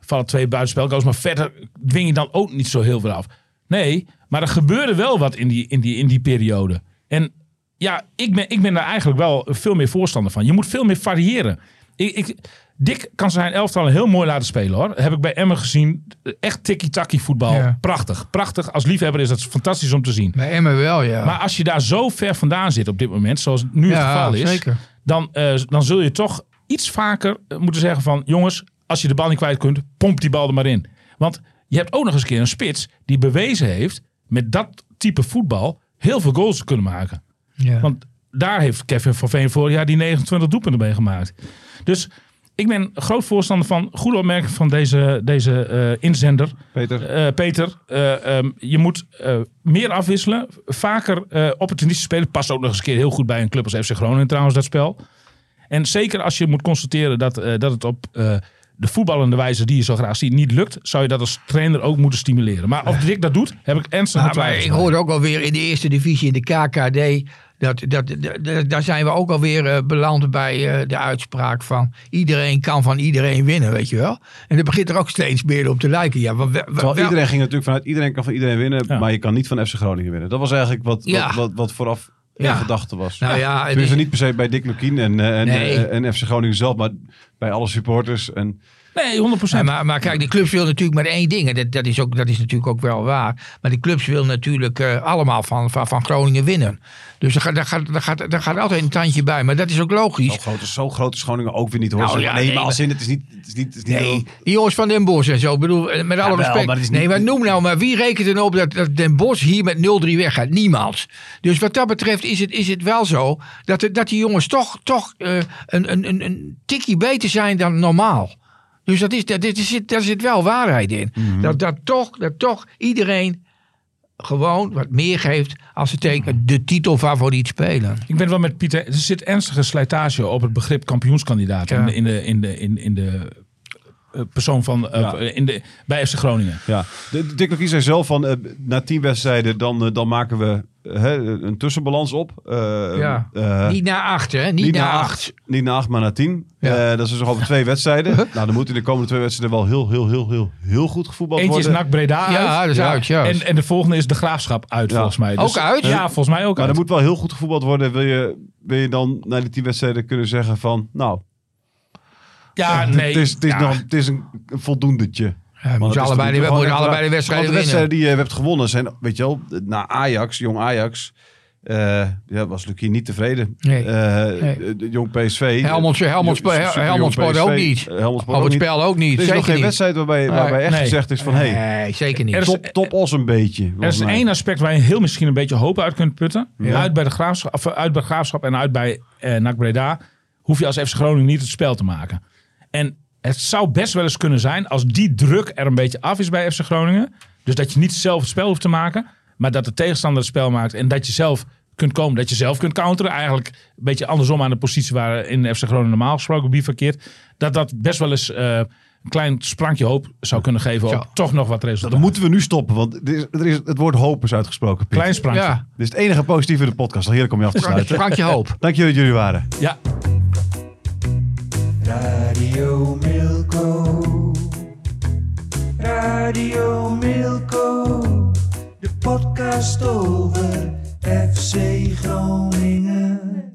vallen twee buitenspelgoals. Maar verder dwing je dan ook niet zo heel veel af. Nee, maar er gebeurde wel wat in die, in die, in die periode. En ja, ik ben, ik ben daar eigenlijk wel veel meer voorstander van. Je moet veel meer variëren. Ik, ik, Dick kan zijn elftal heel mooi laten spelen hoor. heb ik bij Emmen gezien. Echt tikkie-takkie voetbal. Ja. Prachtig. Prachtig. Als liefhebber is dat fantastisch om te zien. Bij Emmen wel, ja. Maar als je daar zo ver vandaan zit op dit moment, zoals nu het geval is, zeker. dan, eh, dan zul je toch iets vaker eh, moeten zeggen van, jongens, als je de bal niet kwijt kunt, pomp die bal er maar in. Want je hebt ook nog eens een keer een spits die bewezen heeft met dat type voetbal heel veel goals kunnen maken. Ja. Want daar heeft Kevin van Veen vorig jaar die 29 doelpunten mee gemaakt. Dus ik ben groot voorstander van goede opmerking van deze, deze eh, inzender. Peter? Eh, Peter, eh, ehm, je moet eh, meer afwisselen. Vaker eh opportunistisch spelen. Past ook nog eens een keer heel goed bij een club als FC Groningen trouwens, dat spel. En zeker als je moet constateren dat, eh, dat het op eh, de voetballende wijze die je zo graag ziet niet lukt, zou je dat als trainer ook moeten stimuleren. Maar of Dick dat doet, heb ik ernstige Nou, maar ik bij. hoorde ook alweer in de eerste divisie, in de KKD. Dat, dat, dat, dat- daar zijn we ook alweer eh, beland bij eh, de uitspraak van iedereen kan van iedereen winnen, weet je wel. En dat begint er ook steeds meer op te lijken. Ja, want we- we- Terwijl wel- iedereen ging natuurlijk vanuit iedereen kan van iedereen winnen, Ja. maar je kan niet van FC Groningen winnen. Dat was eigenlijk wat, Ja. wat, wat, wat vooraf Ja. gedachte was. Nou ja, Tenminste, niet per se bij Dick Lukien en, eh, en, Nee. eh, en FC Groningen zelf, maar bij alle supporters. En, Nee, 100%. Ja, maar, maar kijk, die clubs willen natuurlijk maar één ding. En dat, dat, is ook, dat is natuurlijk ook wel waar. Maar die clubs willen natuurlijk eh, allemaal van, van, van Groningen winnen. Dus daar gaat, daar, gaat, daar, gaat, daar gaat altijd een tandje bij. Maar dat is ook logisch. zo, groot, is- zo groot is Groningen ook weer niet hoor. Nou ja, nee, nee, maar als in, het is niet... Het is niet, het is niet Nee, die jongens van Den Bosch en zo. Bedoel, eh, met alle respect. maar nee, maar noem nou maar. Wie rekent er nou op dat, dat Den Bosch hier met 0-3 weggaat? Niemand. Dus wat dat betreft is het, is het wel zo dat, de- dat die jongens toch, toch eh, een, een, een, een tikje beter zijn dan normaal. Dus dat is, dat, dit zit, daar zit wel waarheid in. Mhm. dat, dat, toch, dat toch iedereen gewoon wat meer geeft als ze tegen de titelfavoriet spelen. Ik ben wel met Pieter. Er zit ernstige slijtage op het begrip kampioenskandidaat. Ja. In de, in de, in de, in, in de persoon van. eh, Ja. in de, bij FC Groningen. Ja, de, Dick Lukien zei zelf van, eh, na tien wedstrijden dan, eh, dan maken we eh, hè, een tussenbalans op. Eh, Ja. eh, niet naar acht, hè? Niet, naar acht. Niet na acht, maar na tien. Ja. Eh, dat is dus nog over twee wedstrijden. nou, dan moet in de komende twee wedstrijden wel heel, heel, heel, heel, heel goed gevoetbald Eentje is worden. NAC Breda Ja, uit. dat is uit, juist. En, en de volgende is de Graafschap uit, Ja. volgens mij. Dus- Ook uit? Ja, volgens mij ook maar uit. er moet wel heel goed gevoetbald worden. Wil je, wil je dan na die tien wedstrijden kunnen zeggen van... Nou, Ja, nee. Het is, het is, ja. nog, het is een, voldoendetje. Ja, is allebei, die, allebei de wedstrijden. Want de winnen. wedstrijden die je hebt gewonnen zijn, weet je wel, na Ajax, jong Ajax. eh ja, was Lucie niet tevreden. Nee. Eh, Nee. de Jong PSV. Helmond, Super Helmond ook niet. eh, Helmond Op ook spel ook niet. Er is Zeker nog geen niet. wedstrijd waarbij, waarbij echt Nee. gezegd is van, hé, hey, Nee, zeker niet. Top, top os een beetje. Er is mij. één aspect waar je heel misschien een beetje hoop uit kunt putten. Uit, bij de graafschap, of uit bij de Graafschap en uit bij eh NAC Breda hoef je als FC Groningen niet het spel te maken. En het zou best wel eens kunnen zijn als die druk er een beetje af is bij FC Groningen. Dus dat je niet zelf het spel hoeft te maken, maar dat de tegenstander het spel maakt en dat je zelf kunt komen, dat je zelf kunt counteren. Eigenlijk een beetje andersom aan de positie waar in FC Groningen normaal gesproken bivakkeert. Dat dat best wel eens eh, een klein sprankje hoop zou kunnen geven op toch nog wat resultaat. Dan moeten we nu stoppen, want er is, er is, het woord hoop is uitgesproken. Piet. Klein sprankje. Ja, Dit is het enige positieve in de podcast. Al heerlijk om je af te sluiten. Frankje Hoop. Dank jullie dat jullie waren. ja. Radio Milko. Radio Milko. De podcast over FC Groningen.